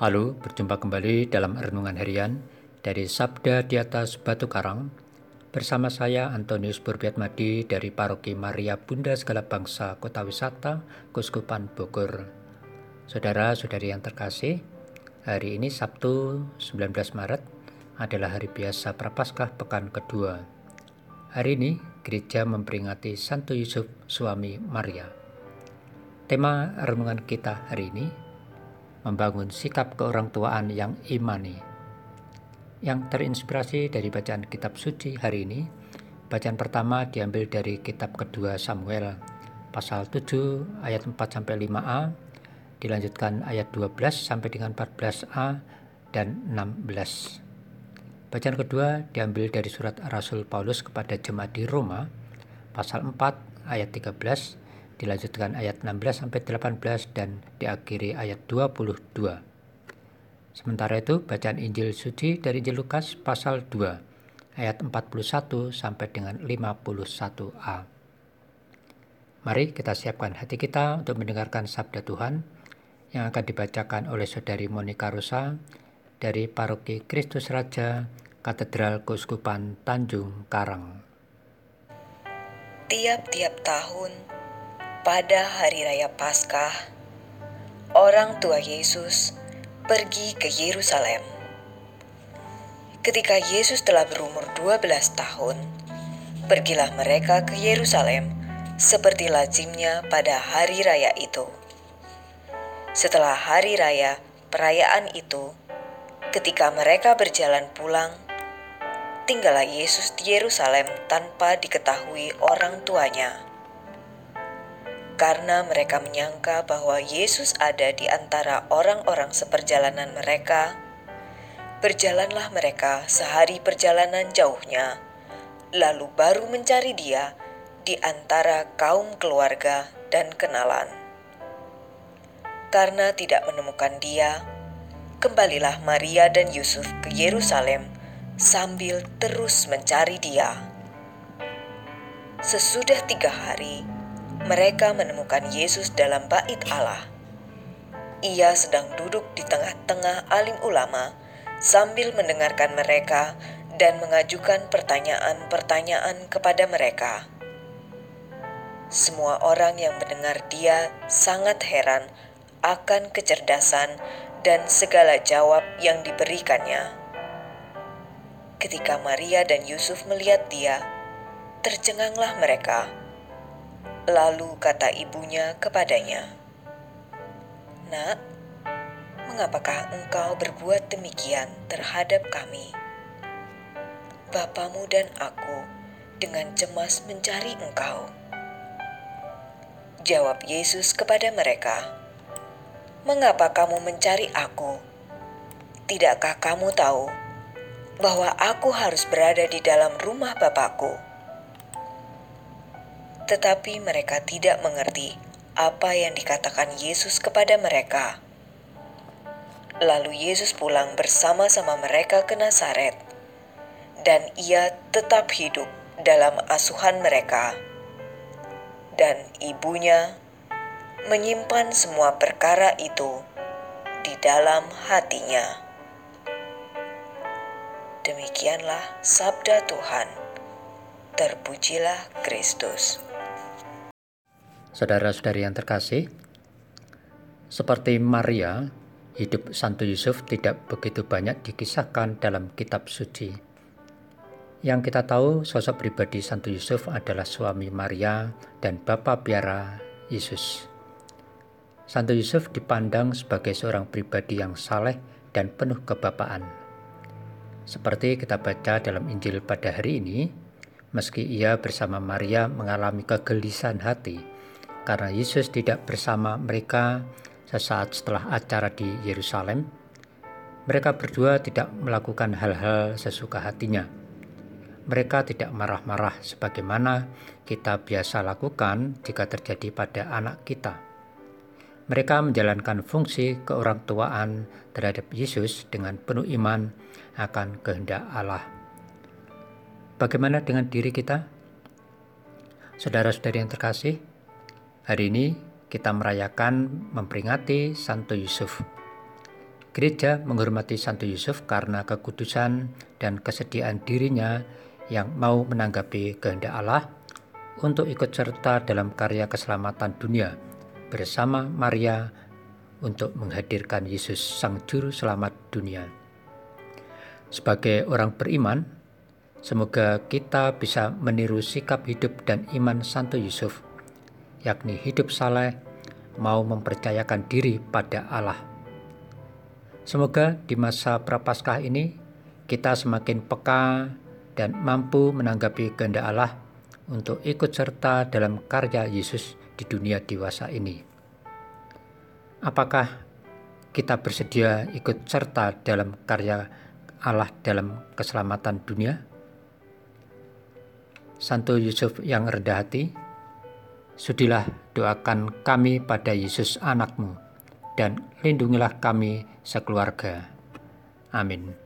Halo, berjumpa kembali dalam renungan harian dari Sabda di atas Batu Karang bersama saya Antonius Burbiatmadi dari Paroki Maria Bunda Segala Bangsa Kota Wisata Kuskupan Bogor. Saudara-saudari yang terkasih, hari ini Sabtu 19 Maret adalah hari biasa Prapaskah pekan kedua. Hari ini gereja memperingati Santo Yusuf suami Maria. Tema renungan kita hari ini membangun sikap keorangtuaan yang imani. Yang terinspirasi dari bacaan kitab suci hari ini, bacaan pertama diambil dari kitab kedua Samuel, pasal 7 ayat 4 sampai 5a, dilanjutkan ayat 12 sampai dengan 14a dan 16. Bacaan kedua diambil dari surat Rasul Paulus kepada jemaat di Roma, pasal 4 ayat 13 dilanjutkan ayat 16 sampai 18 dan diakhiri ayat 22. Sementara itu bacaan Injil suci dari Injil Lukas pasal 2 ayat 41 sampai dengan 51a. Mari kita siapkan hati kita untuk mendengarkan sabda Tuhan yang akan dibacakan oleh Saudari Monika Rosa dari Paroki Kristus Raja Katedral Keuskupan Tanjung Karang. Tiap-tiap tahun pada hari raya Paskah, orang tua Yesus pergi ke Yerusalem. Ketika Yesus telah berumur 12 tahun, pergilah mereka ke Yerusalem seperti lazimnya pada hari raya itu. Setelah hari raya perayaan itu, ketika mereka berjalan pulang, tinggallah Yesus di Yerusalem tanpa diketahui orang tuanya karena mereka menyangka bahwa Yesus ada di antara orang-orang seperjalanan mereka. Berjalanlah mereka sehari perjalanan jauhnya, lalu baru mencari Dia di antara kaum keluarga dan kenalan. Karena tidak menemukan Dia, kembalilah Maria dan Yusuf ke Yerusalem sambil terus mencari Dia. Sesudah tiga hari, mereka menemukan Yesus dalam bait Allah. Ia sedang duduk di tengah-tengah alim ulama sambil mendengarkan mereka dan mengajukan pertanyaan-pertanyaan kepada mereka. Semua orang yang mendengar dia sangat heran akan kecerdasan dan segala jawab yang diberikannya. Ketika Maria dan Yusuf melihat dia, tercenganglah mereka Lalu kata ibunya kepadanya, "Nak, mengapakah engkau berbuat demikian terhadap kami? Bapamu dan aku dengan cemas mencari engkau." Jawab Yesus kepada mereka, "Mengapa kamu mencari aku? Tidakkah kamu tahu bahwa aku harus berada di dalam rumah Bapakku?" Tetapi mereka tidak mengerti apa yang dikatakan Yesus kepada mereka. Lalu Yesus pulang bersama-sama mereka ke Nazaret, dan ia tetap hidup dalam asuhan mereka. Dan ibunya menyimpan semua perkara itu di dalam hatinya. Demikianlah sabda Tuhan. Terpujilah Kristus. Saudara-saudari yang terkasih, seperti Maria, hidup Santo Yusuf tidak begitu banyak dikisahkan dalam kitab suci. Yang kita tahu, sosok pribadi Santo Yusuf adalah suami Maria dan bapa biara Yesus. Santo Yusuf dipandang sebagai seorang pribadi yang saleh dan penuh kebapaan. Seperti kita baca dalam Injil pada hari ini, meski ia bersama Maria mengalami kegelisahan hati karena Yesus tidak bersama mereka sesaat setelah acara di Yerusalem. Mereka berdua tidak melakukan hal-hal sesuka hatinya. Mereka tidak marah-marah sebagaimana kita biasa lakukan jika terjadi pada anak kita. Mereka menjalankan fungsi keorangtuaan terhadap Yesus dengan penuh iman akan kehendak Allah. Bagaimana dengan diri kita? Saudara-saudari yang terkasih, Hari ini kita merayakan memperingati Santo Yusuf. Gereja menghormati Santo Yusuf karena kekudusan dan kesediaan dirinya yang mau menanggapi kehendak Allah untuk ikut serta dalam karya keselamatan dunia bersama Maria untuk menghadirkan Yesus Sang Juru Selamat dunia. Sebagai orang beriman, semoga kita bisa meniru sikap hidup dan iman Santo Yusuf, yakni hidup saleh, mau mempercayakan diri pada Allah Semoga di masa prapaskah ini kita semakin peka dan mampu menanggapi kehendak Allah untuk ikut serta dalam karya Yesus di dunia dewasa ini. Apakah kita bersedia ikut serta dalam karya Allah dalam keselamatan dunia? Santo Yusuf yang rendah hati, sudilah doakan kami pada Yesus anakmu dan lindungilah kami sekeluarga. Amin.